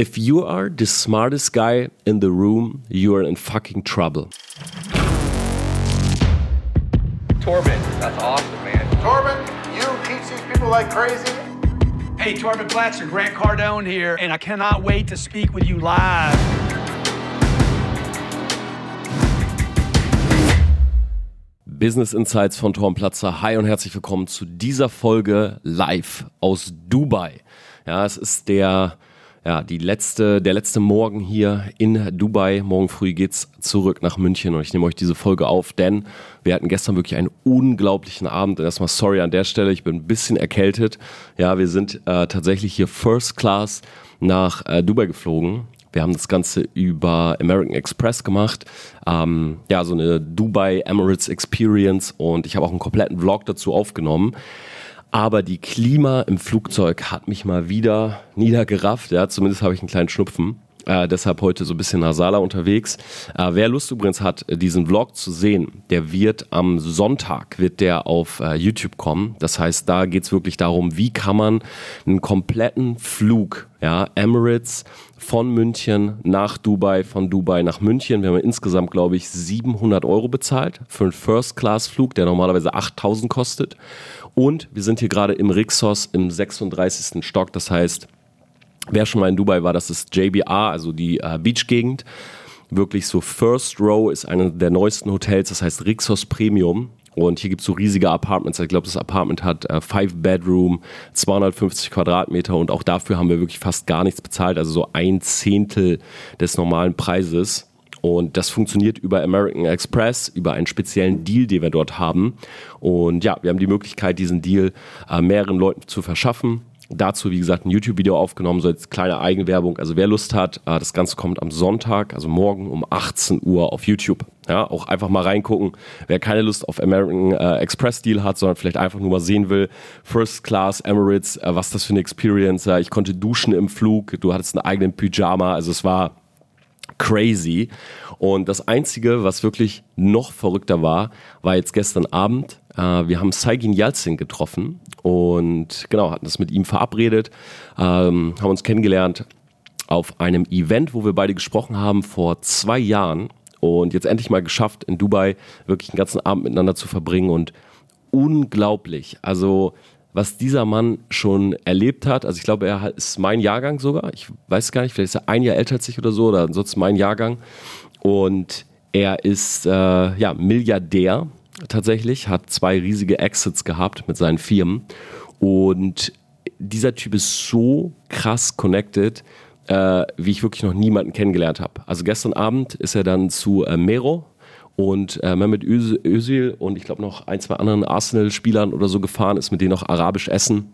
If you are the smartest guy in the room, you are in fucking trouble. Torben, that's awesome, man. Torben, you teach these people like crazy. Hey, Torben Blatzer, Grant Cardone here, and I cannot wait to speak with you live. Business Insights von Torben Platzer. Hi und herzlich willkommen zu dieser Folge live aus Dubai. Ja, es ist der ja, die letzte, der letzte Morgen hier in Dubai. Morgen früh geht's zurück nach München und ich nehme euch diese Folge auf, denn wir hatten gestern wirklich einen unglaublichen Abend. Erstmal sorry an der Stelle, ich bin ein bisschen erkältet. Ja, wir sind äh, tatsächlich hier First Class nach äh, Dubai geflogen. Wir haben das Ganze über American Express gemacht. Ähm, ja, so eine Dubai Emirates Experience und ich habe auch einen kompletten Vlog dazu aufgenommen. Aber die Klima im Flugzeug hat mich mal wieder niedergerafft. Ja, zumindest habe ich einen kleinen Schnupfen. Äh, deshalb heute so ein bisschen nasaler unterwegs. Äh, wer Lust übrigens hat, diesen Vlog zu sehen, der wird am Sonntag wird der auf äh, YouTube kommen. Das heißt, da geht es wirklich darum, wie kann man einen kompletten Flug, ja, Emirates von München nach Dubai, von Dubai nach München. Wir haben insgesamt, glaube ich, 700 Euro bezahlt für einen First-Class-Flug, der normalerweise 8000 kostet. Und wir sind hier gerade im Rixos im 36. Stock. Das heißt, wer schon mal in Dubai war, das ist JBR, also die äh, Beach-Gegend. Wirklich so First Row ist eine der neuesten Hotels, das heißt Rixos Premium. Und hier gibt es so riesige Apartments. Ich glaube, das Apartment hat äh, Bedroom, 250 Quadratmeter und auch dafür haben wir wirklich fast gar nichts bezahlt. Also so ein Zehntel des normalen Preises. Und das funktioniert über American Express, über einen speziellen Deal, den wir dort haben. Und ja, wir haben die Möglichkeit, diesen Deal äh, mehreren Leuten zu verschaffen. Dazu, wie gesagt, ein YouTube-Video aufgenommen, so als kleine Eigenwerbung. Also wer Lust hat, äh, das Ganze kommt am Sonntag, also morgen um 18 Uhr auf YouTube. Ja, auch einfach mal reingucken. Wer keine Lust auf American äh, Express Deal hat, sondern vielleicht einfach nur mal sehen will, First Class Emirates, äh, was das für eine Experience. Äh, ich konnte duschen im Flug, du hattest einen eigenen Pyjama, also es war crazy. Und das Einzige, was wirklich noch verrückter war, war jetzt gestern Abend. Äh, wir haben Saigin Yalzin getroffen und genau, hatten das mit ihm verabredet, ähm, haben uns kennengelernt auf einem Event, wo wir beide gesprochen haben vor zwei Jahren und jetzt endlich mal geschafft, in Dubai wirklich einen ganzen Abend miteinander zu verbringen und unglaublich. Also was dieser Mann schon erlebt hat. Also ich glaube, er ist mein Jahrgang sogar. Ich weiß gar nicht, vielleicht ist er ein Jahr älter als ich oder so, oder ansonsten mein Jahrgang. Und er ist äh, ja, Milliardär tatsächlich, hat zwei riesige Exits gehabt mit seinen Firmen. Und dieser Typ ist so krass connected, äh, wie ich wirklich noch niemanden kennengelernt habe. Also gestern Abend ist er dann zu äh, Mero, und äh, Mehmet Özil und ich glaube noch ein, zwei anderen Arsenal-Spielern oder so gefahren, ist mit denen auch arabisch essen.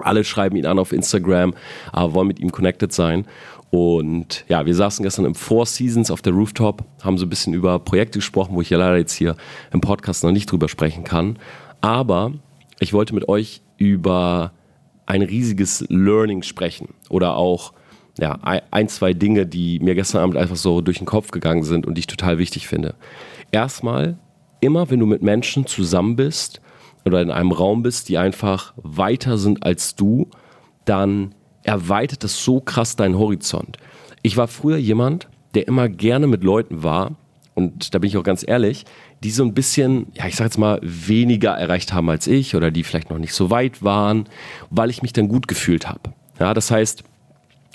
Alle schreiben ihn an auf Instagram, aber wollen mit ihm connected sein. Und ja, wir saßen gestern im Four Seasons auf der Rooftop, haben so ein bisschen über Projekte gesprochen, wo ich ja leider jetzt hier im Podcast noch nicht drüber sprechen kann. Aber ich wollte mit euch über ein riesiges Learning sprechen oder auch ja, ein, zwei Dinge, die mir gestern Abend einfach so durch den Kopf gegangen sind und die ich total wichtig finde. Erstmal, immer wenn du mit Menschen zusammen bist oder in einem Raum bist, die einfach weiter sind als du, dann erweitert das so krass deinen Horizont. Ich war früher jemand, der immer gerne mit Leuten war, und da bin ich auch ganz ehrlich, die so ein bisschen, ja, ich sag jetzt mal, weniger erreicht haben als ich oder die vielleicht noch nicht so weit waren, weil ich mich dann gut gefühlt habe. Ja, das heißt,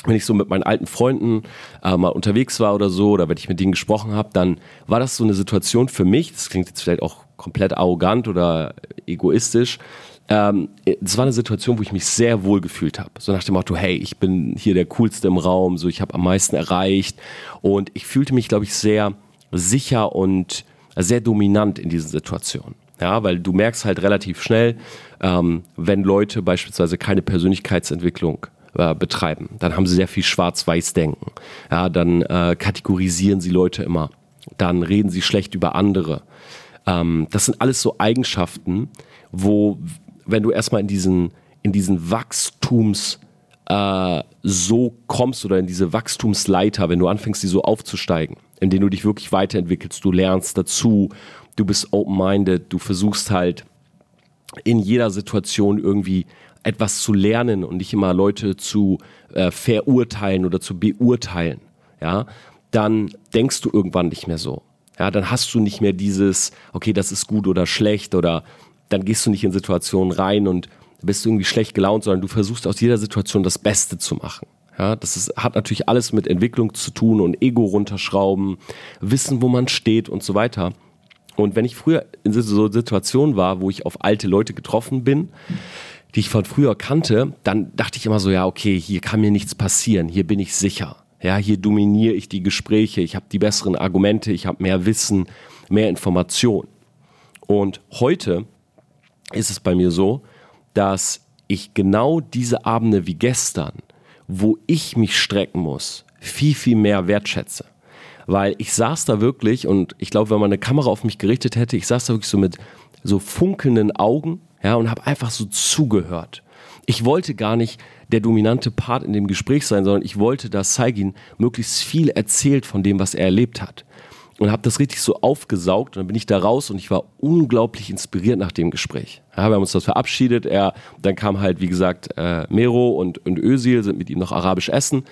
wenn ich so mit meinen alten Freunden äh, mal unterwegs war oder so, oder wenn ich mit denen gesprochen habe, dann war das so eine Situation für mich, das klingt jetzt vielleicht auch komplett arrogant oder egoistisch, ähm, es war eine Situation, wo ich mich sehr wohl gefühlt habe. So nach dem Motto, hey, ich bin hier der Coolste im Raum, so ich habe am meisten erreicht. Und ich fühlte mich, glaube ich, sehr sicher und sehr dominant in diesen Situationen. Ja, weil du merkst halt relativ schnell, ähm, wenn Leute beispielsweise keine Persönlichkeitsentwicklung betreiben. Dann haben sie sehr viel Schwarz-Weiß-Denken. Ja, dann äh, kategorisieren sie Leute immer. Dann reden sie schlecht über andere. Ähm, das sind alles so Eigenschaften, wo, wenn du erstmal in diesen, in diesen Wachstums äh, so kommst oder in diese Wachstumsleiter, wenn du anfängst, die so aufzusteigen, in denen du dich wirklich weiterentwickelst, du lernst dazu, du bist open-minded, du versuchst halt in jeder Situation irgendwie etwas zu lernen und nicht immer Leute zu äh, verurteilen oder zu beurteilen, ja, dann denkst du irgendwann nicht mehr so. Ja, dann hast du nicht mehr dieses, okay, das ist gut oder schlecht oder dann gehst du nicht in Situationen rein und bist irgendwie schlecht gelaunt, sondern du versuchst aus jeder Situation das Beste zu machen. Ja, das ist, hat natürlich alles mit Entwicklung zu tun und Ego runterschrauben, wissen, wo man steht und so weiter. Und wenn ich früher in so Situationen war, wo ich auf alte Leute getroffen bin, die ich von früher kannte, dann dachte ich immer so, ja, okay, hier kann mir nichts passieren, hier bin ich sicher. Ja, hier dominiere ich die Gespräche, ich habe die besseren Argumente, ich habe mehr Wissen, mehr Information. Und heute ist es bei mir so, dass ich genau diese Abende wie gestern, wo ich mich strecken muss, viel, viel mehr wertschätze. Weil ich saß da wirklich und ich glaube, wenn man eine Kamera auf mich gerichtet hätte, ich saß da wirklich so mit so funkelnden Augen ja, und habe einfach so zugehört. Ich wollte gar nicht der dominante Part in dem Gespräch sein, sondern ich wollte, dass Saigin möglichst viel erzählt von dem, was er erlebt hat und habe das richtig so aufgesaugt und dann bin ich da raus und ich war unglaublich inspiriert nach dem Gespräch. Ja, wir haben uns das verabschiedet. Er, dann kam halt, wie gesagt, äh, Mero und, und Özil sind mit ihm noch arabisch essen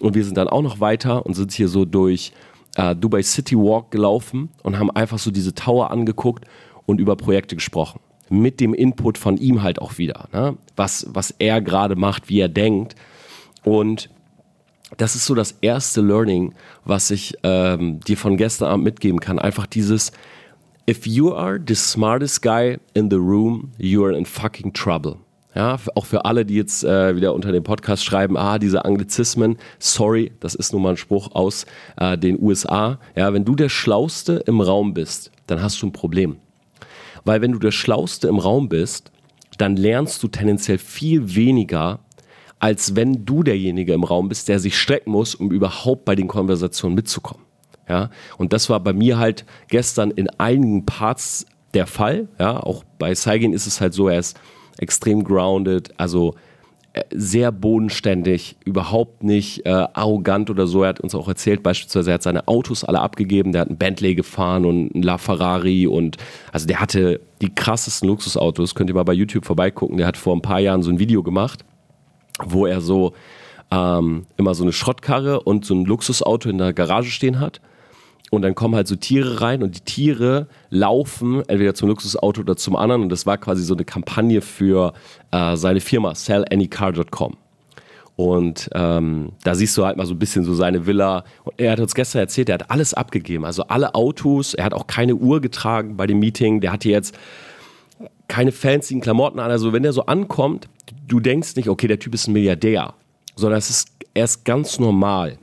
und wir sind dann auch noch weiter und sind hier so durch äh, Dubai City Walk gelaufen und haben einfach so diese Tower angeguckt und über Projekte gesprochen. Mit dem Input von ihm halt auch wieder, ne? was, was er gerade macht, wie er denkt. Und das ist so das erste Learning, was ich ähm, dir von gestern Abend mitgeben kann. Einfach dieses, if you are the smartest guy in the room, you are in fucking trouble. Ja, auch für alle, die jetzt äh, wieder unter dem Podcast schreiben, ah, diese Anglizismen, sorry, das ist nun mal ein Spruch aus äh, den USA. Ja, wenn du der Schlauste im Raum bist, dann hast du ein Problem. Weil wenn du der Schlauste im Raum bist, dann lernst du tendenziell viel weniger als wenn du derjenige im Raum bist, der sich strecken muss, um überhaupt bei den Konversationen mitzukommen. Ja, und das war bei mir halt gestern in einigen Parts der Fall. Ja, auch bei Saigin ist es halt so, er ist extrem grounded, also sehr bodenständig, überhaupt nicht äh, arrogant oder so. Er hat uns auch erzählt, beispielsweise, er hat seine Autos alle abgegeben, der hat einen Bentley gefahren und einen LaFerrari und also der hatte die krassesten Luxusautos. Könnt ihr mal bei YouTube vorbeigucken. Der hat vor ein paar Jahren so ein Video gemacht wo er so ähm, immer so eine Schrottkarre und so ein Luxusauto in der Garage stehen hat. Und dann kommen halt so Tiere rein und die Tiere laufen entweder zum Luxusauto oder zum anderen. Und das war quasi so eine Kampagne für äh, seine Firma, sellanycar.com. Und ähm, da siehst du halt mal so ein bisschen so seine Villa. Und er hat uns gestern erzählt, er hat alles abgegeben. Also alle Autos. Er hat auch keine Uhr getragen bei dem Meeting. Der hatte jetzt keine fancy Klamotten an. Also wenn der so ankommt, du denkst nicht, okay, der Typ ist ein Milliardär, sondern es ist, er ist ganz normal.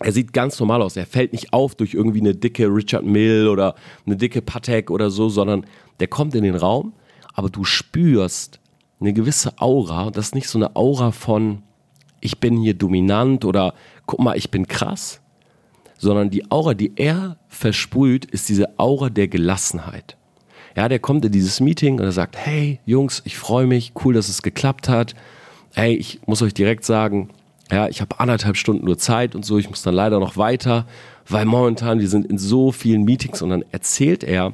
Er sieht ganz normal aus. Er fällt nicht auf durch irgendwie eine dicke Richard Mill oder eine dicke Patek oder so, sondern der kommt in den Raum, aber du spürst eine gewisse Aura. Das ist nicht so eine Aura von, ich bin hier dominant oder guck mal, ich bin krass, sondern die Aura, die er versprüht, ist diese Aura der Gelassenheit. Ja, der kommt in dieses Meeting und er sagt, hey Jungs, ich freue mich, cool, dass es geklappt hat. Hey, ich muss euch direkt sagen, ja, ich habe anderthalb Stunden nur Zeit und so, ich muss dann leider noch weiter, weil momentan wir sind in so vielen Meetings und dann erzählt er,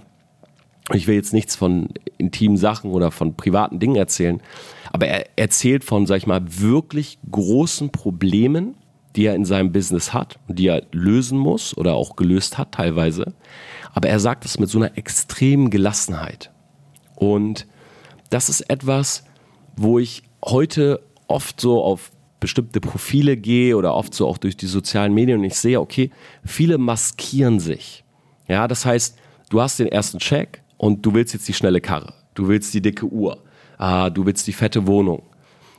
ich will jetzt nichts von intimen Sachen oder von privaten Dingen erzählen, aber er erzählt von, sag ich mal, wirklich großen Problemen, die er in seinem Business hat und die er lösen muss oder auch gelöst hat teilweise. Aber er sagt es mit so einer extremen Gelassenheit. Und das ist etwas, wo ich heute oft so auf bestimmte Profile gehe oder oft so auch durch die sozialen Medien und ich sehe, okay, viele maskieren sich. Ja, das heißt, du hast den ersten Check und du willst jetzt die schnelle Karre, du willst die dicke Uhr, äh, du willst die fette Wohnung.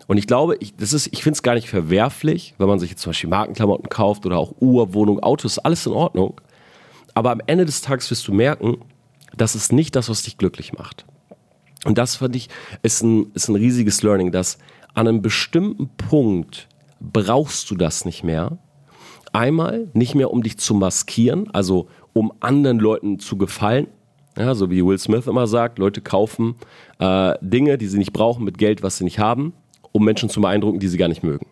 Und ich glaube, ich, ich finde es gar nicht verwerflich, wenn man sich jetzt zum Beispiel Markenklamotten kauft oder auch Uhr, Wohnung, Autos, alles in Ordnung. Aber am Ende des Tages wirst du merken, das ist nicht das, was dich glücklich macht. Und das fand ich, ist ein, ist ein riesiges Learning, dass an einem bestimmten Punkt brauchst du das nicht mehr. Einmal nicht mehr, um dich zu maskieren, also um anderen Leuten zu gefallen. Ja, so wie Will Smith immer sagt, Leute kaufen äh, Dinge, die sie nicht brauchen, mit Geld, was sie nicht haben, um Menschen zu beeindrucken, die sie gar nicht mögen.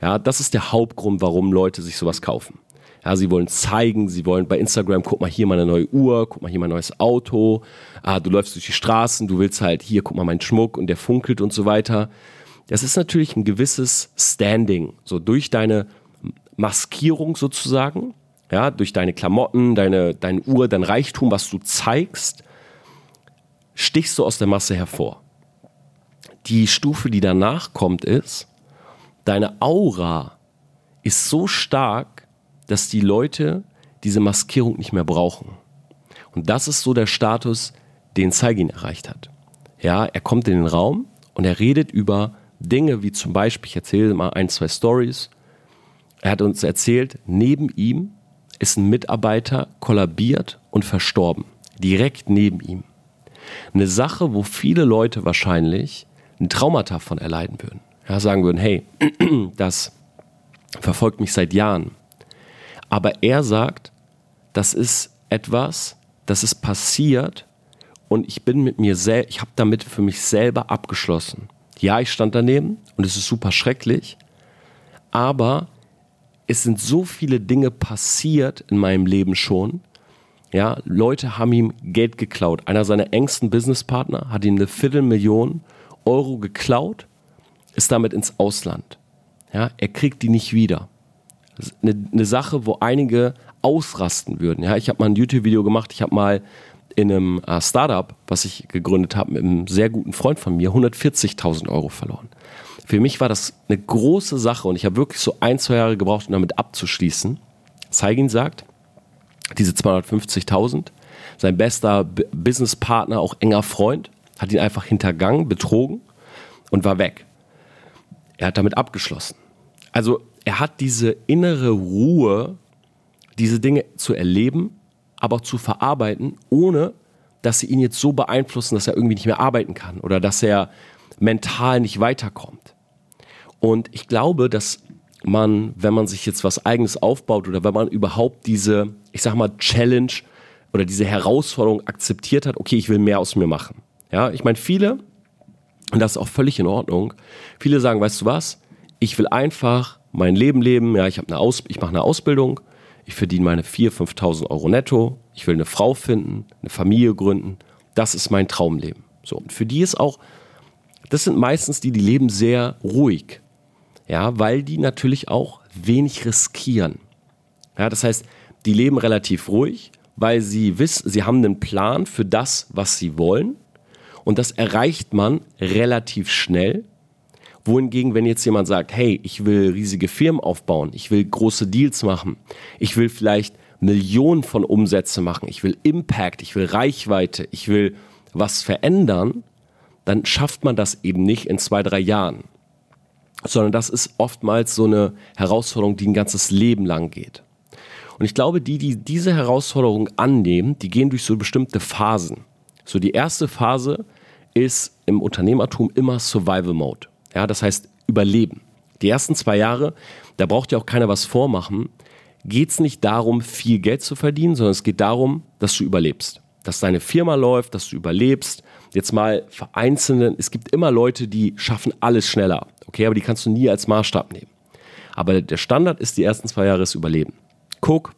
Ja, das ist der Hauptgrund, warum Leute sich sowas kaufen. Ja, sie wollen zeigen, sie wollen bei Instagram, guck mal hier meine neue Uhr, guck mal hier mein neues Auto. Ah, du läufst durch die Straßen, du willst halt hier, guck mal meinen Schmuck und der funkelt und so weiter. Das ist natürlich ein gewisses Standing, so durch deine Maskierung sozusagen, ja, durch deine Klamotten, deine, deine Uhr, dein Reichtum, was du zeigst, stichst du aus der Masse hervor. Die Stufe, die danach kommt, ist, deine Aura ist so stark, dass die Leute diese Maskierung nicht mehr brauchen. Und das ist so der Status, den Zeigin erreicht hat. Ja, er kommt in den Raum und er redet über Dinge wie zum Beispiel, ich erzähle mal ein, zwei Stories. Er hat uns erzählt, neben ihm ist ein Mitarbeiter kollabiert und verstorben. Direkt neben ihm. Eine Sache, wo viele Leute wahrscheinlich ein Traumata von erleiden würden. Ja, sagen würden, hey, das verfolgt mich seit Jahren. Aber er sagt, das ist etwas, das ist passiert und ich bin mit mir selbst, ich habe damit für mich selber abgeschlossen. Ja, ich stand daneben und es ist super schrecklich, aber es sind so viele Dinge passiert in meinem Leben schon. Ja, Leute haben ihm Geld geklaut. Einer seiner engsten Businesspartner hat ihm eine Viertelmillion Euro geklaut, ist damit ins Ausland. Ja, er kriegt die nicht wieder. Eine, eine Sache, wo einige ausrasten würden. Ja, ich habe mal ein YouTube-Video gemacht, ich habe mal in einem äh, Startup, was ich gegründet habe, mit einem sehr guten Freund von mir, 140.000 Euro verloren. Für mich war das eine große Sache und ich habe wirklich so ein, zwei Jahre gebraucht, um damit abzuschließen. Zeigin sagt, diese 250.000, sein bester Businesspartner, auch enger Freund, hat ihn einfach hintergangen, betrogen und war weg. Er hat damit abgeschlossen. Also er hat diese innere Ruhe, diese Dinge zu erleben, aber zu verarbeiten, ohne dass sie ihn jetzt so beeinflussen, dass er irgendwie nicht mehr arbeiten kann oder dass er mental nicht weiterkommt. Und ich glaube, dass man, wenn man sich jetzt was eigenes aufbaut oder wenn man überhaupt diese, ich sag mal, Challenge oder diese Herausforderung akzeptiert hat, okay, ich will mehr aus mir machen. Ja, ich meine, viele, und das ist auch völlig in Ordnung, viele sagen, weißt du was, ich will einfach mein Leben leben, ja, ich, ich mache eine Ausbildung, ich verdiene meine 4.000, 5.000 Euro netto, ich will eine Frau finden, eine Familie gründen, das ist mein Traumleben. So, und für die ist auch, das sind meistens die, die leben sehr ruhig, ja, weil die natürlich auch wenig riskieren. Ja, das heißt, die leben relativ ruhig, weil sie wissen, sie haben einen Plan für das, was sie wollen und das erreicht man relativ schnell. Wohingegen, wenn jetzt jemand sagt, hey, ich will riesige Firmen aufbauen, ich will große Deals machen, ich will vielleicht Millionen von Umsätze machen, ich will Impact, ich will Reichweite, ich will was verändern, dann schafft man das eben nicht in zwei, drei Jahren. Sondern das ist oftmals so eine Herausforderung, die ein ganzes Leben lang geht. Und ich glaube, die, die diese Herausforderung annehmen, die gehen durch so bestimmte Phasen. So die erste Phase ist im Unternehmertum immer Survival Mode. Ja, das heißt Überleben. Die ersten zwei Jahre, da braucht ja auch keiner was vormachen, geht es nicht darum, viel Geld zu verdienen, sondern es geht darum, dass du überlebst. Dass deine Firma läuft, dass du überlebst. Jetzt mal vereinzelte, es gibt immer Leute, die schaffen alles schneller. Okay, aber die kannst du nie als Maßstab nehmen. Aber der Standard ist, die ersten zwei Jahre das Überleben. Guck,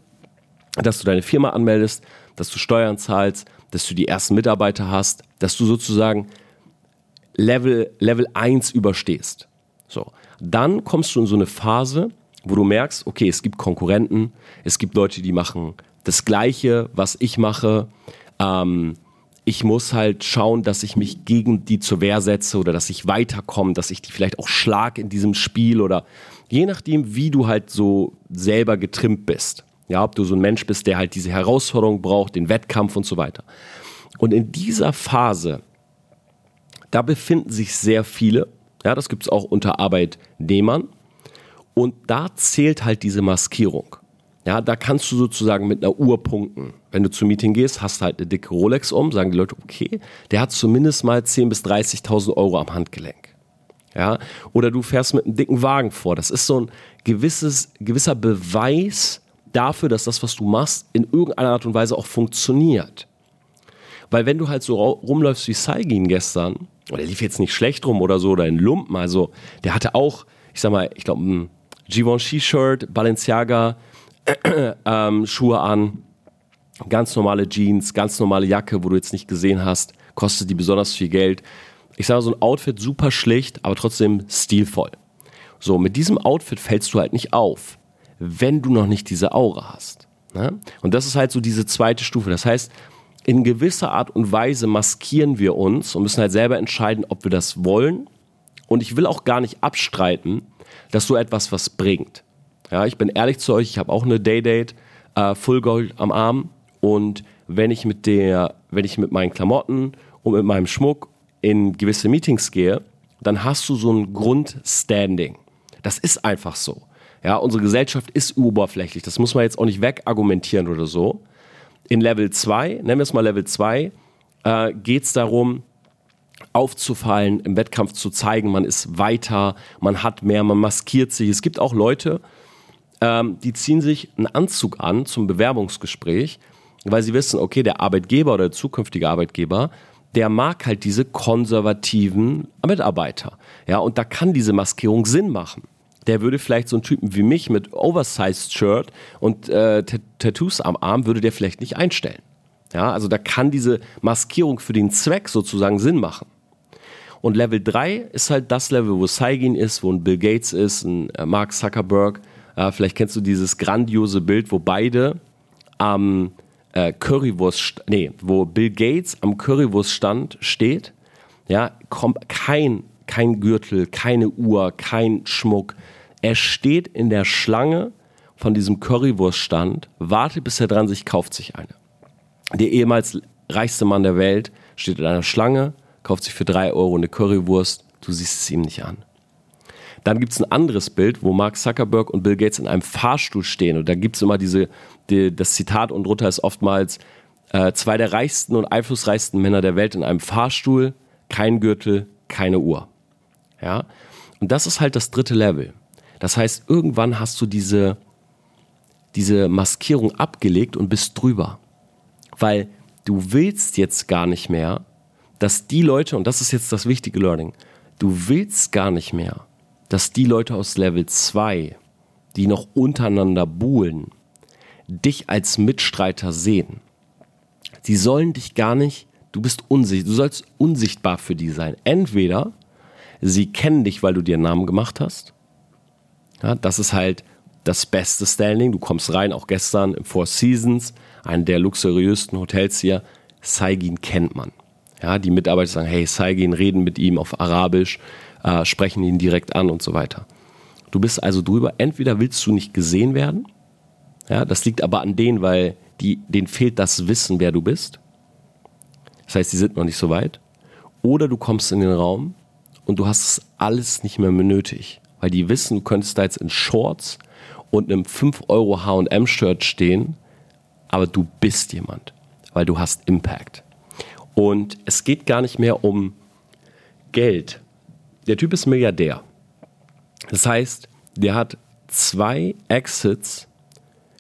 dass du deine Firma anmeldest, dass du Steuern zahlst, dass du die ersten Mitarbeiter hast, dass du sozusagen Level, Level 1 überstehst. So. Dann kommst du in so eine Phase, wo du merkst, okay, es gibt Konkurrenten, es gibt Leute, die machen das Gleiche, was ich mache. Ähm, ich muss halt schauen, dass ich mich gegen die zur Wehr setze oder dass ich weiterkomme, dass ich die vielleicht auch schlag in diesem Spiel oder je nachdem, wie du halt so selber getrimmt bist. Ja, ob du so ein Mensch bist, der halt diese Herausforderung braucht, den Wettkampf und so weiter. Und in dieser Phase, da befinden sich sehr viele, ja, das gibt es auch unter Arbeitnehmern. Und da zählt halt diese Maskierung. Ja, da kannst du sozusagen mit einer Uhr punkten. Wenn du zum Meeting gehst, hast halt eine dicke Rolex um, sagen die Leute, okay, der hat zumindest mal 10.000 bis 30.000 Euro am Handgelenk. Ja, oder du fährst mit einem dicken Wagen vor. Das ist so ein gewisses, gewisser Beweis, dafür, dass das, was du machst, in irgendeiner Art und Weise auch funktioniert. Weil wenn du halt so rumläufst wie Saigin gestern, oder der lief jetzt nicht schlecht rum oder so, oder in Lumpen, also der hatte auch, ich sag mal, ich glaube, ein Givenchy-Shirt, Balenciaga, ähm, Schuhe an, ganz normale Jeans, ganz normale Jacke, wo du jetzt nicht gesehen hast, kostet die besonders viel Geld. Ich sage so ein Outfit super schlicht, aber trotzdem stilvoll. So, mit diesem Outfit fällst du halt nicht auf, wenn du noch nicht diese Aura hast. Ne? Und das ist halt so diese zweite Stufe. Das heißt, in gewisser Art und Weise maskieren wir uns und müssen halt selber entscheiden, ob wir das wollen. Und ich will auch gar nicht abstreiten, dass so etwas was bringt. Ja, ich bin ehrlich zu euch, ich habe auch eine Day-Date, äh, Full Gold am Arm und wenn ich mit der, wenn ich mit meinen Klamotten und mit meinem Schmuck in gewisse Meetings gehe, dann hast du so ein Grundstanding. Das ist einfach so. Ja, unsere Gesellschaft ist oberflächlich. Das muss man jetzt auch nicht wegargumentieren oder so. In Level 2, nennen wir es mal Level 2, äh, geht es darum, aufzufallen, im Wettkampf zu zeigen, man ist weiter, man hat mehr, man maskiert sich. Es gibt auch Leute, ähm, die ziehen sich einen Anzug an zum Bewerbungsgespräch, weil sie wissen, okay, der Arbeitgeber oder der zukünftige Arbeitgeber, der mag halt diese konservativen Mitarbeiter. Ja, und da kann diese Maskierung Sinn machen. Der würde vielleicht so einen Typen wie mich mit Oversized Shirt und äh, Tattoos am Arm, würde der vielleicht nicht einstellen. Ja, also da kann diese Maskierung für den Zweck sozusagen Sinn machen. Und Level 3 ist halt das Level, wo Saigin ist, wo ein Bill Gates ist, ein äh, Mark Zuckerberg. Äh, vielleicht kennst du dieses grandiose Bild, wo beide am äh, Currywurst, nee, wo Bill Gates am Currywurststand steht. Ja, kommt kein, kein Gürtel, keine Uhr, kein Schmuck. Er steht in der Schlange von diesem Currywurststand, wartet, bis er dran sich kauft sich eine. Der ehemals reichste Mann der Welt steht in einer Schlange, kauft sich für drei Euro eine Currywurst, du siehst es ihm nicht an. Dann gibt es ein anderes Bild, wo Mark Zuckerberg und Bill Gates in einem Fahrstuhl stehen. Und da gibt es immer diese, die, das Zitat und drunter ist oftmals, äh, zwei der reichsten und einflussreichsten Männer der Welt in einem Fahrstuhl, kein Gürtel, keine Uhr. Ja? Und das ist halt das dritte Level. Das heißt, irgendwann hast du diese, diese Maskierung abgelegt und bist drüber. Weil du willst jetzt gar nicht mehr dass die Leute, und das ist jetzt das wichtige Learning, du willst gar nicht mehr, dass die Leute aus Level 2, die noch untereinander buhlen, dich als Mitstreiter sehen. Die sollen dich gar nicht, du bist unsichtbar, du sollst unsichtbar für die sein. Entweder sie kennen dich, weil du dir einen Namen gemacht hast. Ja, das ist halt das beste Standing. Du kommst rein, auch gestern im Four Seasons, einen der luxuriösten Hotels hier. Saigin kennt man. Ja, die Mitarbeiter sagen, hey, Saigin, reden mit ihm auf Arabisch, äh, sprechen ihn direkt an und so weiter. Du bist also drüber, entweder willst du nicht gesehen werden, ja, das liegt aber an denen, weil die, denen fehlt das Wissen, wer du bist. Das heißt, die sind noch nicht so weit. Oder du kommst in den Raum und du hast es alles nicht mehr nötig, weil die wissen, du könntest da jetzt in Shorts und einem 5 Euro H&M-Shirt stehen, aber du bist jemand, weil du hast Impact. Und es geht gar nicht mehr um Geld. Der Typ ist Milliardär. Das heißt, der hat zwei Exits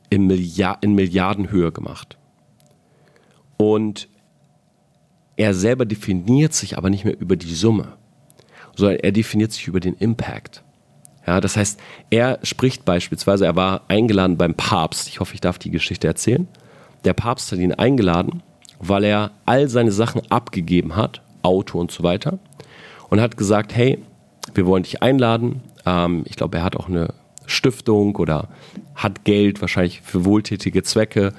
in, Milliard in Milliardenhöhe gemacht. Und er selber definiert sich aber nicht mehr über die Summe, sondern er definiert sich über den Impact. Ja, das heißt, er spricht beispielsweise, er war eingeladen beim Papst. Ich hoffe, ich darf die Geschichte erzählen. Der Papst hat ihn eingeladen weil er all seine Sachen abgegeben hat, Auto und so weiter, und hat gesagt, hey, wir wollen dich einladen. Ähm, ich glaube, er hat auch eine Stiftung oder hat Geld wahrscheinlich für wohltätige Zwecke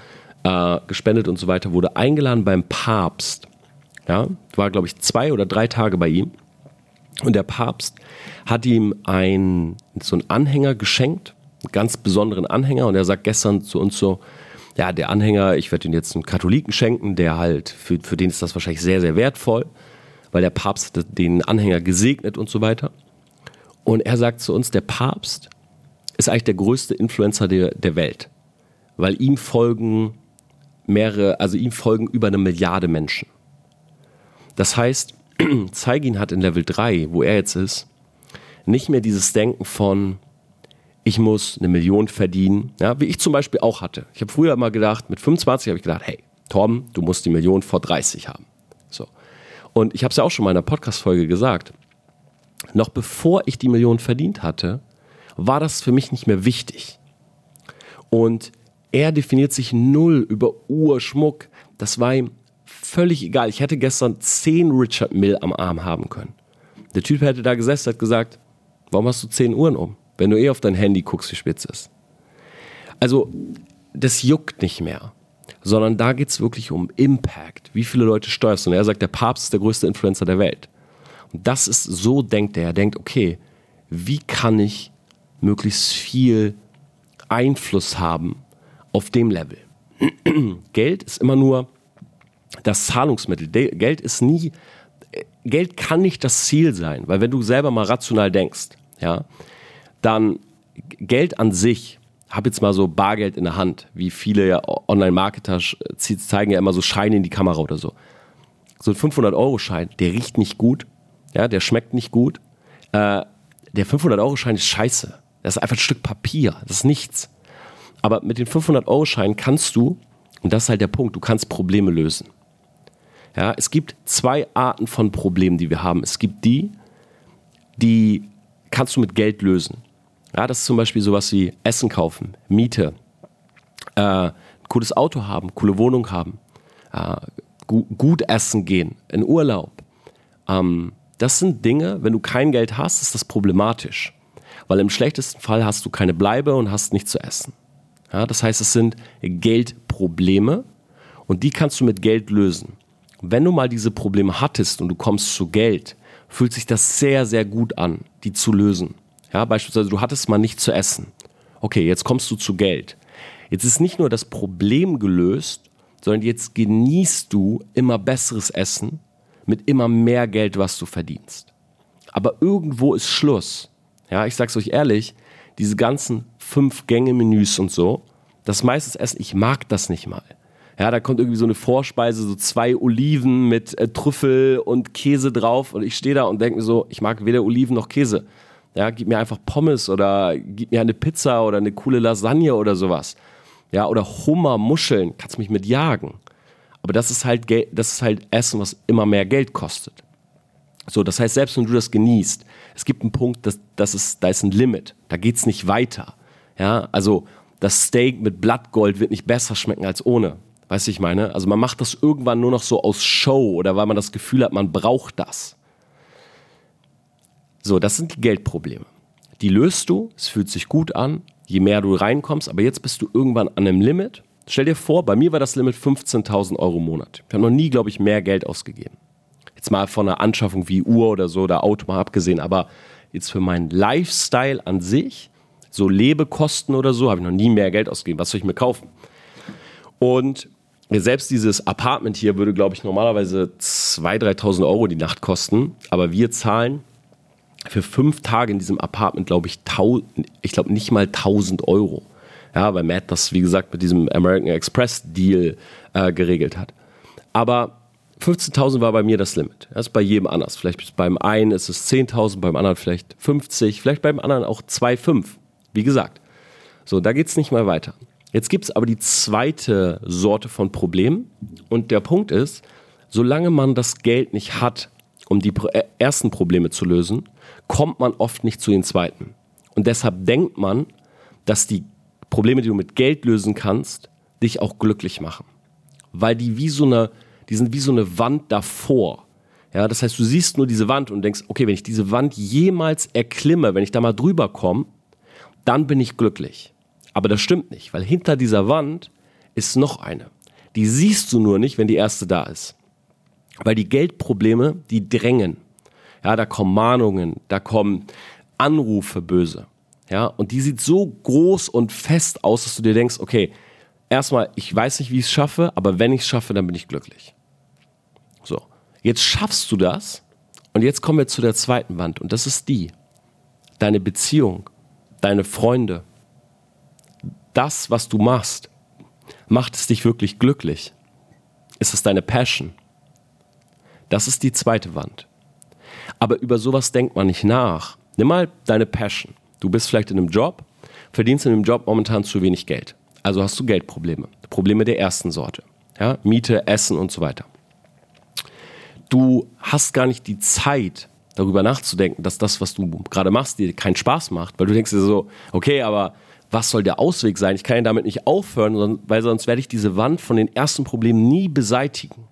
äh, gespendet und so weiter, wurde eingeladen beim Papst. Ja, war, glaube ich, zwei oder drei Tage bei ihm. Und der Papst hat ihm ein, so einen Anhänger geschenkt, einen ganz besonderen Anhänger. Und er sagt gestern zu uns so, ja, der Anhänger, ich werde ihn jetzt einen Katholiken schenken, der halt, für, für den ist das wahrscheinlich sehr, sehr wertvoll, weil der Papst den Anhänger gesegnet und so weiter. Und er sagt zu uns, der Papst ist eigentlich der größte Influencer der, der Welt, weil ihm folgen mehrere, also ihm folgen über eine Milliarde Menschen. Das heißt, Zeigin hat in Level 3, wo er jetzt ist, nicht mehr dieses Denken von, ich muss eine Million verdienen, ja, wie ich zum Beispiel auch hatte. Ich habe früher immer gedacht, mit 25 habe ich gedacht, hey, Tom, du musst die Million vor 30 haben. So. Und ich habe es ja auch schon mal in einer Podcast-Folge gesagt. Noch bevor ich die Million verdient hatte, war das für mich nicht mehr wichtig. Und er definiert sich null über Uhr, Schmuck. Das war ihm völlig egal. Ich hätte gestern 10 Richard Mill am Arm haben können. Der Typ hätte da gesessen, hat gesagt, warum hast du 10 Uhren um, wenn du eh auf dein Handy guckst, wie spitz ist. Also, das juckt nicht mehr, sondern da geht es wirklich um Impact. Wie viele Leute steuerst du? Und er sagt, der Papst ist der größte Influencer der Welt. Und das ist, so denkt er. Er denkt, okay, wie kann ich möglichst viel Einfluss haben auf dem Level? Geld ist immer nur das Zahlungsmittel. Geld ist nie, Geld kann nicht das Ziel sein, weil wenn du selber mal rational denkst, ja, dann Geld an sich, habe jetzt mal so Bargeld in der Hand, wie viele Online-Marketer zeigen ja immer so Scheine in die Kamera oder so. So ein 500-Euro-Schein, der riecht nicht gut, ja, der schmeckt nicht gut. Äh, der 500-Euro-Schein ist scheiße. Das ist einfach ein Stück Papier, das ist nichts. Aber mit den 500-Euro-Scheinen kannst du, und das ist halt der Punkt, du kannst Probleme lösen. Ja, es gibt zwei Arten von Problemen, die wir haben. Es gibt die, die kannst du mit Geld lösen. Ja, das ist zum Beispiel sowas wie Essen kaufen, Miete, äh, ein cooles Auto haben, coole Wohnung haben, äh, gu gut essen gehen, in Urlaub. Ähm, das sind Dinge, wenn du kein Geld hast, ist das problematisch. Weil im schlechtesten Fall hast du keine Bleibe und hast nichts zu essen. Ja, das heißt, es sind Geldprobleme und die kannst du mit Geld lösen wenn du mal diese Probleme hattest und du kommst zu Geld, fühlt sich das sehr, sehr gut an, die zu lösen. Ja, beispielsweise, du hattest mal nicht zu essen. Okay, jetzt kommst du zu Geld. Jetzt ist nicht nur das Problem gelöst, sondern jetzt genießt du immer besseres Essen mit immer mehr Geld, was du verdienst. Aber irgendwo ist Schluss. Ja, ich sag's euch ehrlich, diese ganzen fünf Gänge Menüs und so, das meiste Essen, ich mag das nicht mal. Ja, da kommt irgendwie so eine Vorspeise, so zwei Oliven mit äh, Trüffel und Käse drauf. Und ich stehe da und denke mir so, ich mag weder Oliven noch Käse. Ja, gib mir einfach Pommes oder gib mir eine Pizza oder eine coole Lasagne oder sowas. Ja, oder Hummer, Muscheln, kannst mich mit jagen. Aber das ist halt, das ist halt Essen, was immer mehr Geld kostet. So, das heißt, selbst wenn du das genießt, es gibt einen Punkt, das, das ist, da ist ein Limit. Da geht es nicht weiter. Ja, also das Steak mit Blattgold wird nicht besser schmecken als ohne. Weißt du, ich meine? Also man macht das irgendwann nur noch so aus Show oder weil man das Gefühl hat, man braucht das. So, das sind die Geldprobleme. Die löst du, es fühlt sich gut an, je mehr du reinkommst, aber jetzt bist du irgendwann an einem Limit. Stell dir vor, bei mir war das Limit 15.000 Euro im Monat. Ich habe noch nie, glaube ich, mehr Geld ausgegeben. Jetzt mal von einer Anschaffung wie Uhr oder so oder Auto mal abgesehen, aber jetzt für meinen Lifestyle an sich, so Lebekosten oder so, habe ich noch nie mehr Geld ausgegeben. Was soll ich mir kaufen? Und selbst dieses Apartment hier würde, glaube ich, normalerweise 2.000, 3.000 Euro die Nacht kosten. Aber wir zahlen für fünf Tage in diesem Apartment, glaube ich, ich glaube nicht mal 1000 Euro. Ja, weil Matt das, wie gesagt, mit diesem American Express Deal äh, geregelt hat. Aber 15.000 war bei mir das Limit. Das ist bei jedem anders. Vielleicht beim einen ist es 10.000, beim anderen vielleicht 50, vielleicht beim anderen auch 2,5. Wie gesagt. So, da geht es nicht mal weiter. Jetzt gibt es aber die zweite Sorte von Problemen. Und der Punkt ist, solange man das Geld nicht hat, um die äh, ersten Probleme zu lösen, kommt man oft nicht zu den zweiten. Und deshalb denkt man, dass die Probleme, die du mit Geld lösen kannst, dich auch glücklich machen. Weil die wie so eine, die sind wie so eine Wand davor. Ja, das heißt, du siehst nur diese Wand und denkst, okay, wenn ich diese Wand jemals erklimme, wenn ich da mal drüber komme, dann bin ich glücklich. Aber das stimmt nicht, weil hinter dieser Wand ist noch eine. Die siehst du nur nicht, wenn die erste da ist. Weil die Geldprobleme, die drängen. Ja, da kommen Mahnungen, da kommen Anrufe böse. Ja, und die sieht so groß und fest aus, dass du dir denkst, okay, erstmal, ich weiß nicht, wie ich es schaffe, aber wenn ich es schaffe, dann bin ich glücklich. So, jetzt schaffst du das und jetzt kommen wir zu der zweiten Wand und das ist die. Deine Beziehung, deine Freunde, das, was du machst, macht es dich wirklich glücklich? Ist es deine Passion? Das ist die zweite Wand. Aber über sowas denkt man nicht nach. Nimm mal deine Passion. Du bist vielleicht in einem Job, verdienst in dem Job momentan zu wenig Geld. Also hast du Geldprobleme. Probleme der ersten Sorte. Ja? Miete, Essen und so weiter. Du hast gar nicht die Zeit, darüber nachzudenken, dass das, was du gerade machst, dir keinen Spaß macht, weil du denkst dir so, okay, aber was soll der Ausweg sein? Ich kann ja damit nicht aufhören, weil sonst werde ich diese Wand von den ersten Problemen nie beseitigen.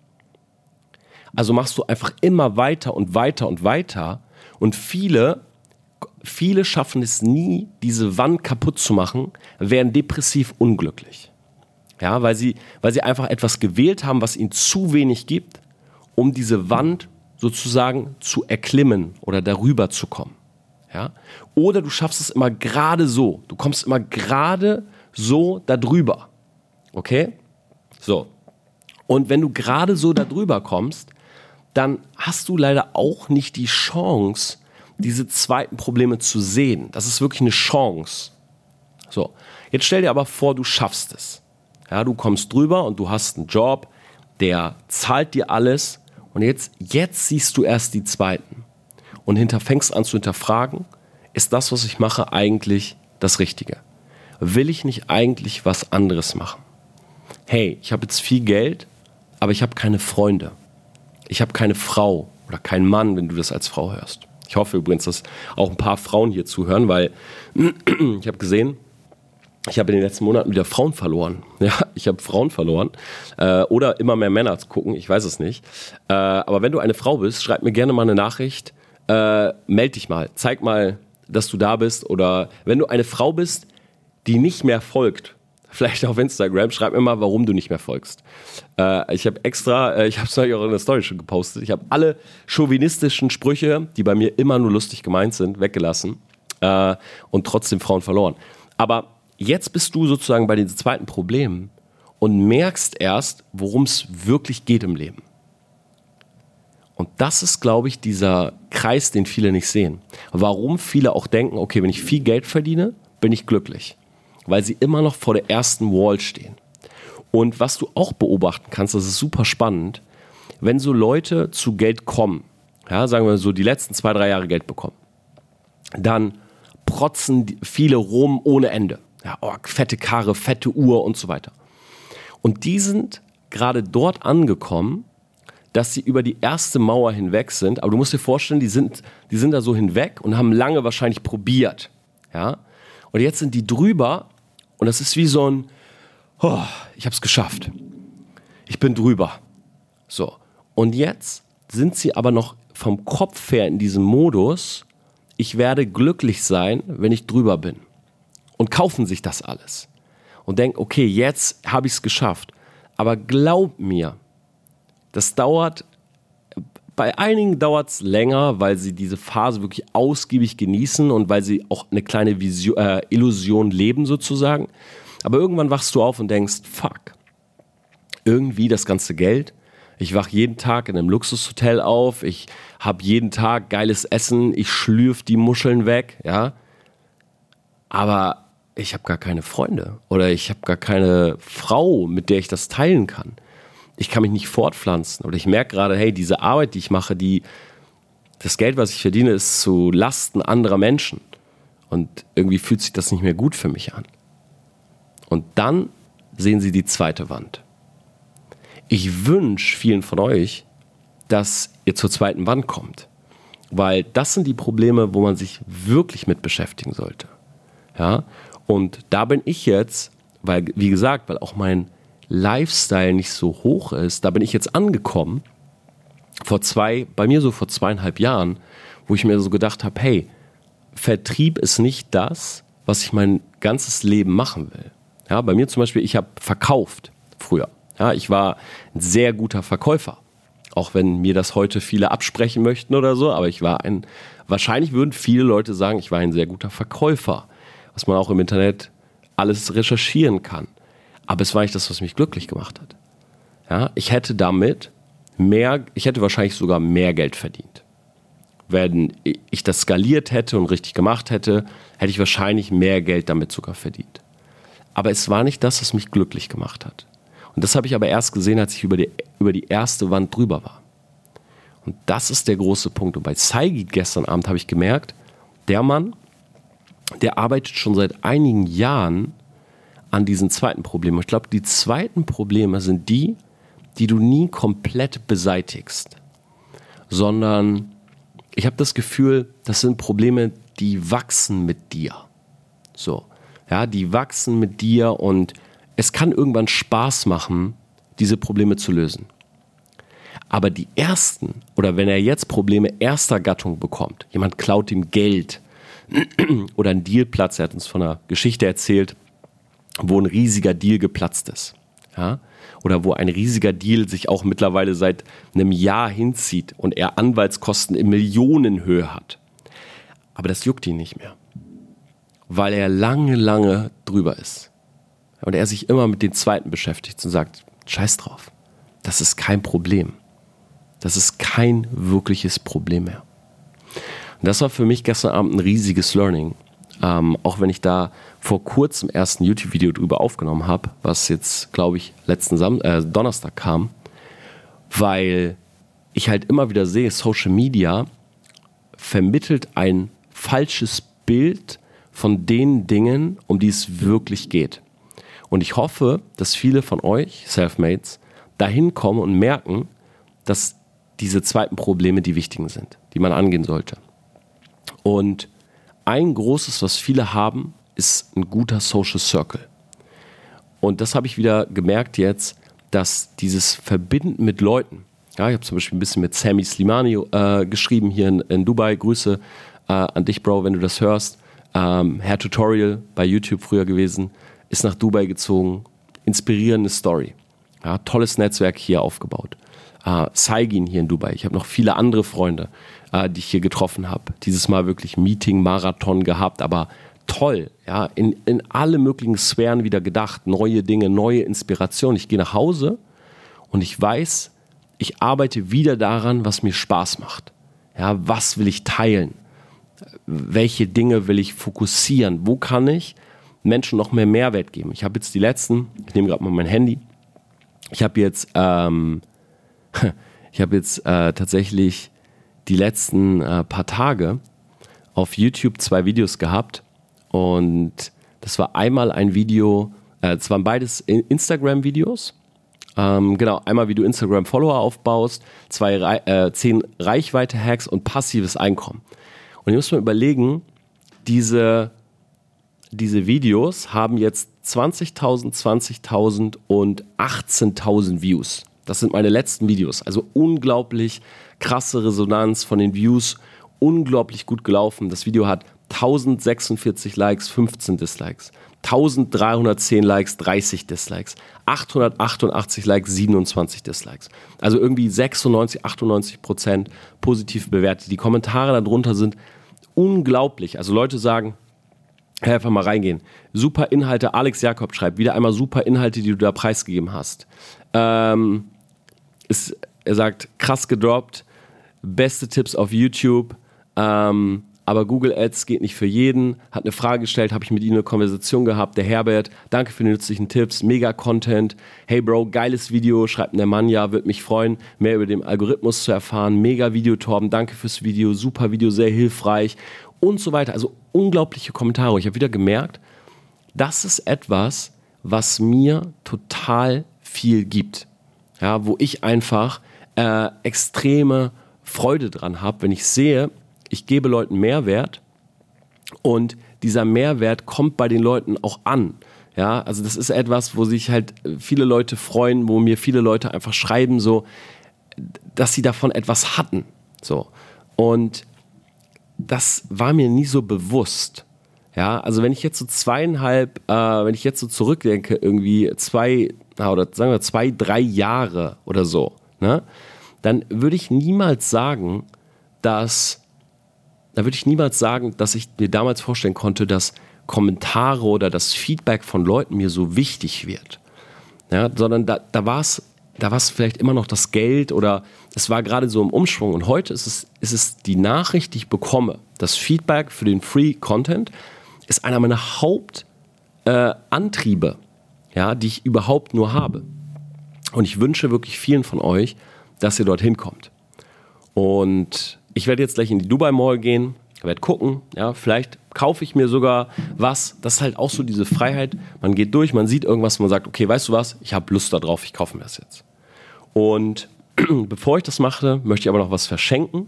Also machst du einfach immer weiter und weiter und weiter. Und viele, viele schaffen es nie, diese Wand kaputt zu machen, werden depressiv unglücklich. Ja, weil sie, weil sie einfach etwas gewählt haben, was ihnen zu wenig gibt, um diese Wand sozusagen zu erklimmen oder darüber zu kommen. Ja? Oder du schaffst es immer gerade so. Du kommst immer gerade so darüber. Okay? So. Und wenn du gerade so darüber kommst, dann hast du leider auch nicht die Chance, diese zweiten Probleme zu sehen. Das ist wirklich eine Chance. So, jetzt stell dir aber vor, du schaffst es. Ja, du kommst drüber und du hast einen Job, der zahlt dir alles und jetzt, jetzt siehst du erst die zweiten und hinterfängst an zu hinterfragen, ist das, was ich mache, eigentlich das Richtige? Will ich nicht eigentlich was anderes machen? Hey, ich habe jetzt viel Geld, aber ich habe keine Freunde ich habe keine Frau oder keinen Mann, wenn du das als Frau hörst. Ich hoffe übrigens, dass auch ein paar Frauen hier zuhören, weil ich habe gesehen, ich habe in den letzten Monaten wieder Frauen verloren. Ja, ich habe Frauen verloren. Äh, oder immer mehr Männer zu gucken, ich weiß es nicht. Äh, aber wenn du eine Frau bist, schreib mir gerne mal eine Nachricht. Äh, meld dich mal. Zeig mal, dass du da bist. Oder wenn du eine Frau bist, die nicht mehr folgt, vielleicht auf Instagram. Schreib mir mal, warum du nicht mehr folgst. Äh, ich habe extra, äh, ich habe es neulich auch in der Story schon gepostet. Ich habe alle chauvinistischen Sprüche, die bei mir immer nur lustig gemeint sind, weggelassen äh, und trotzdem Frauen verloren. Aber jetzt bist du sozusagen bei den zweiten Problemen und merkst erst, worum es wirklich geht im Leben. Und das ist, glaube ich, dieser Kreis, den viele nicht sehen. Warum viele auch denken, okay, wenn ich viel Geld verdiene, bin ich glücklich weil sie immer noch vor der ersten Wall stehen. Und was du auch beobachten kannst, das ist super spannend, wenn so Leute zu Geld kommen, ja, sagen wir so, die letzten zwei, drei Jahre Geld bekommen, dann protzen viele rum ohne Ende. Ja, oh, fette Karre, fette Uhr und so weiter. Und die sind gerade dort angekommen, dass sie über die erste Mauer hinweg sind. Aber du musst dir vorstellen, die sind, die sind da so hinweg und haben lange wahrscheinlich probiert. Ja? Und jetzt sind die drüber und das ist wie so ein, oh, ich habe es geschafft. Ich bin drüber. So. Und jetzt sind sie aber noch vom Kopf her in diesem Modus, ich werde glücklich sein, wenn ich drüber bin. Und kaufen sich das alles. Und denken, okay, jetzt habe ich es geschafft. Aber glaub mir, das dauert, bei einigen dauert es länger, weil sie diese Phase wirklich ausgiebig genießen und weil sie auch eine kleine Vision, äh, Illusion leben sozusagen. Aber irgendwann wachst du auf und denkst, fuck, irgendwie das ganze Geld. Ich wach jeden Tag in einem Luxushotel auf, ich habe jeden Tag geiles Essen, ich schlürf die Muscheln weg, ja. Aber ich habe gar keine Freunde oder ich habe gar keine Frau, mit der ich das teilen kann. Ich kann mich nicht fortpflanzen oder ich merke gerade, hey, diese Arbeit, die ich mache, die das Geld, was ich verdiene, ist zu Lasten anderer Menschen und irgendwie fühlt sich das nicht mehr gut für mich an. Und dann sehen Sie die zweite Wand. Ich wünsche vielen von euch, dass ihr zur zweiten Wand kommt, weil das sind die Probleme, wo man sich wirklich mit beschäftigen sollte. Ja? Und da bin ich jetzt, weil, wie gesagt, weil auch mein Lifestyle nicht so hoch ist, da bin ich jetzt angekommen, vor zwei, bei mir so vor zweieinhalb Jahren, wo ich mir so gedacht habe, hey, Vertrieb ist nicht das, was ich mein ganzes Leben machen will. Ja, bei mir zum Beispiel, ich habe verkauft früher. Ja, ich war ein sehr guter Verkäufer. Auch wenn mir das heute viele absprechen möchten oder so, aber ich war ein, wahrscheinlich würden viele Leute sagen, ich war ein sehr guter Verkäufer, was man auch im Internet alles recherchieren kann. Aber es war nicht das, was mich glücklich gemacht hat. Ja, ich hätte damit mehr, ich hätte wahrscheinlich sogar mehr Geld verdient. Wenn ich das skaliert hätte und richtig gemacht hätte, hätte ich wahrscheinlich mehr Geld damit sogar verdient. Aber es war nicht das, was mich glücklich gemacht hat. Und das habe ich aber erst gesehen, als ich über die, über die erste Wand drüber war. Und das ist der große Punkt. Und bei Saigid gestern Abend habe ich gemerkt, der Mann, der arbeitet schon seit einigen Jahren an diesen zweiten Problemen. Ich glaube, die zweiten Probleme sind die, die du nie komplett beseitigst, sondern ich habe das Gefühl, das sind Probleme, die wachsen mit dir. So. Ja, die wachsen mit dir und es kann irgendwann Spaß machen, diese Probleme zu lösen. Aber die ersten, oder wenn er jetzt Probleme erster Gattung bekommt, jemand klaut ihm Geld oder ein Dealplatz, er hat uns von einer Geschichte erzählt, wo ein riesiger Deal geplatzt ist. Ja? Oder wo ein riesiger Deal sich auch mittlerweile seit einem Jahr hinzieht und er Anwaltskosten in Millionenhöhe hat. Aber das juckt ihn nicht mehr. Weil er lange, lange drüber ist. Und er sich immer mit den zweiten beschäftigt und sagt, scheiß drauf. Das ist kein Problem. Das ist kein wirkliches Problem mehr. Und das war für mich gestern Abend ein riesiges Learning. Ähm, auch wenn ich da vor kurzem erst ein YouTube-Video drüber aufgenommen habe, was jetzt, glaube ich, letzten Sam äh, Donnerstag kam, weil ich halt immer wieder sehe, Social Media vermittelt ein falsches Bild von den Dingen, um die es wirklich geht. Und ich hoffe, dass viele von euch, Selfmates, dahin kommen und merken, dass diese zweiten Probleme die wichtigen sind, die man angehen sollte. Und ein großes, was viele haben, ist ein guter Social Circle. Und das habe ich wieder gemerkt jetzt, dass dieses Verbinden mit Leuten, ja, ich habe zum Beispiel ein bisschen mit Sammy Slimani äh, geschrieben hier in, in Dubai. Grüße äh, an dich, Bro, wenn du das hörst. Ähm, Herr Tutorial bei YouTube früher gewesen, ist nach Dubai gezogen. Inspirierende Story. Ja, tolles Netzwerk hier aufgebaut. Äh, Saigin hier in Dubai. Ich habe noch viele andere Freunde, äh, die ich hier getroffen habe. Dieses Mal wirklich Meeting, Marathon gehabt, aber toll, ja, in, in alle möglichen Sphären wieder gedacht, neue Dinge, neue Inspirationen. Ich gehe nach Hause und ich weiß, ich arbeite wieder daran, was mir Spaß macht. Ja, was will ich teilen? Welche Dinge will ich fokussieren? Wo kann ich Menschen noch mehr Mehrwert geben? Ich habe jetzt die letzten, ich nehme gerade mal mein Handy, ich habe jetzt, ähm, ich habe jetzt äh, tatsächlich die letzten äh, paar Tage auf YouTube zwei Videos gehabt und das war einmal ein Video, äh, es waren beides Instagram-Videos. Ähm, genau, einmal wie du Instagram-Follower aufbaust, zwei, äh, zehn Reichweite-Hacks und passives Einkommen. Und ihr müsst mal überlegen, diese, diese Videos haben jetzt 20.000, 20.000 und 18.000 Views. Das sind meine letzten Videos. Also unglaublich krasse Resonanz von den Views, unglaublich gut gelaufen. Das Video hat 1046 Likes, 15 Dislikes. 1310 Likes, 30 Dislikes. 888 Likes, 27 Dislikes. Also irgendwie 96, 98 Prozent positiv bewertet. Die Kommentare darunter sind unglaublich. Also Leute sagen, hey, einfach mal reingehen. Super Inhalte, Alex Jakob schreibt, wieder einmal super Inhalte, die du da preisgegeben hast. Ähm, ist, er sagt, krass gedroppt, beste Tipps auf YouTube. Ähm, aber Google Ads geht nicht für jeden. Hat eine Frage gestellt, habe ich mit ihm eine Konversation gehabt. Der Herbert, danke für die nützlichen Tipps, mega Content. Hey Bro, geiles Video, schreibt der Mann ja, würde mich freuen, mehr über den Algorithmus zu erfahren. Mega Video, Torben, danke fürs Video, super Video, sehr hilfreich und so weiter. Also unglaubliche Kommentare. Ich habe wieder gemerkt, das ist etwas, was mir total viel gibt. Ja, wo ich einfach äh, extreme Freude dran habe, wenn ich sehe, ich gebe Leuten Mehrwert und dieser Mehrwert kommt bei den Leuten auch an. Ja, also das ist etwas, wo sich halt viele Leute freuen, wo mir viele Leute einfach schreiben, so, dass sie davon etwas hatten. So. Und das war mir nie so bewusst. Ja, also wenn ich jetzt so zweieinhalb, äh, wenn ich jetzt so zurückdenke, irgendwie zwei, oder sagen wir zwei, drei Jahre oder so, ne, dann würde ich niemals sagen, dass da würde ich niemals sagen, dass ich mir damals vorstellen konnte, dass Kommentare oder das Feedback von Leuten mir so wichtig wird. Ja, sondern da, da war es da war vielleicht immer noch das Geld oder es war gerade so im Umschwung. Und heute ist es, ist es die Nachricht, die ich bekomme. Das Feedback für den Free Content ist einer meiner Hauptantriebe, äh, ja, die ich überhaupt nur habe. Und ich wünsche wirklich vielen von euch, dass ihr dorthin kommt. Und ich werde jetzt gleich in die Dubai Mall gehen, werde gucken, ja, vielleicht kaufe ich mir sogar was. Das ist halt auch so diese Freiheit. Man geht durch, man sieht irgendwas, man sagt, okay, weißt du was, ich habe Lust darauf, ich kaufe mir das jetzt. Und bevor ich das mache, möchte ich aber noch was verschenken.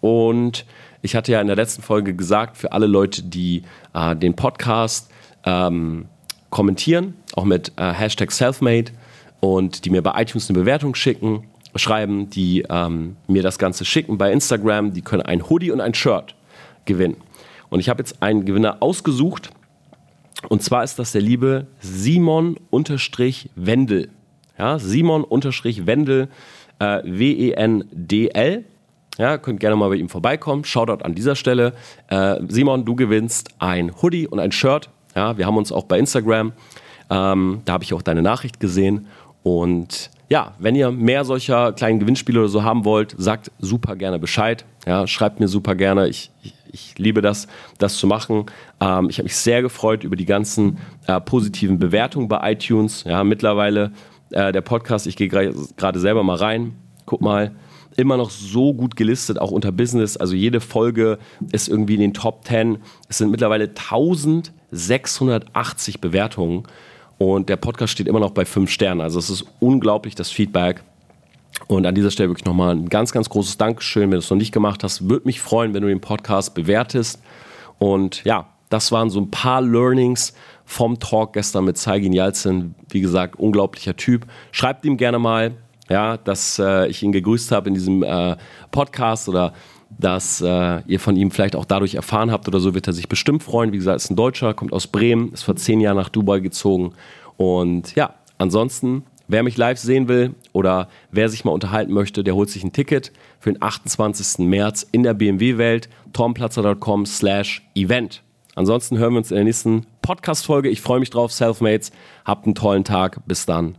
Und ich hatte ja in der letzten Folge gesagt, für alle Leute, die äh, den Podcast ähm, kommentieren, auch mit äh, Hashtag Selfmade und die mir bei iTunes eine Bewertung schicken, schreiben, die ähm, mir das Ganze schicken bei Instagram, die können ein Hoodie und ein Shirt gewinnen. Und ich habe jetzt einen Gewinner ausgesucht. Und zwar ist das der liebe Simon-Wendel. Ja, Simon-Wendel, äh, W-E-N-D-L. Ja, könnt gerne mal bei ihm vorbeikommen. Shoutout an dieser Stelle. Äh, Simon, du gewinnst ein Hoodie und ein Shirt. Ja, wir haben uns auch bei Instagram. Ähm, da habe ich auch deine Nachricht gesehen. Und ja, wenn ihr mehr solcher kleinen Gewinnspiele oder so haben wollt, sagt super gerne Bescheid. Ja, schreibt mir super gerne. Ich, ich, ich liebe das, das zu machen. Ähm, ich habe mich sehr gefreut über die ganzen äh, positiven Bewertungen bei iTunes. Ja, mittlerweile äh, der Podcast, ich gehe gerade selber mal rein. Guck mal, immer noch so gut gelistet, auch unter Business. Also jede Folge ist irgendwie in den Top 10. Es sind mittlerweile 1680 Bewertungen und der Podcast steht immer noch bei 5 Sternen. Also es ist unglaublich, das Feedback. Und an dieser Stelle wirklich nochmal ein ganz, ganz großes Dankeschön, wenn du es noch nicht gemacht hast. Würde mich freuen, wenn du den Podcast bewertest. Und ja, das waren so ein paar Learnings vom Talk gestern mit Zeigin Jalzin. Wie gesagt, unglaublicher Typ. Schreibt ihm gerne mal, ja, dass äh, ich ihn gegrüßt habe in diesem äh, Podcast oder dass äh, ihr von ihm vielleicht auch dadurch erfahren habt oder so, wird er sich bestimmt freuen. Wie gesagt, ist ein Deutscher, kommt aus Bremen, ist vor zehn Jahren nach Dubai gezogen. Und ja, ansonsten, wer mich live sehen will oder wer sich mal unterhalten möchte, der holt sich ein Ticket für den 28. März in der BMW-Welt, tomplatzer.com slash event. Ansonsten hören wir uns in der nächsten Podcast-Folge. Ich freue mich drauf, Selfmates. Habt einen tollen Tag. Bis dann.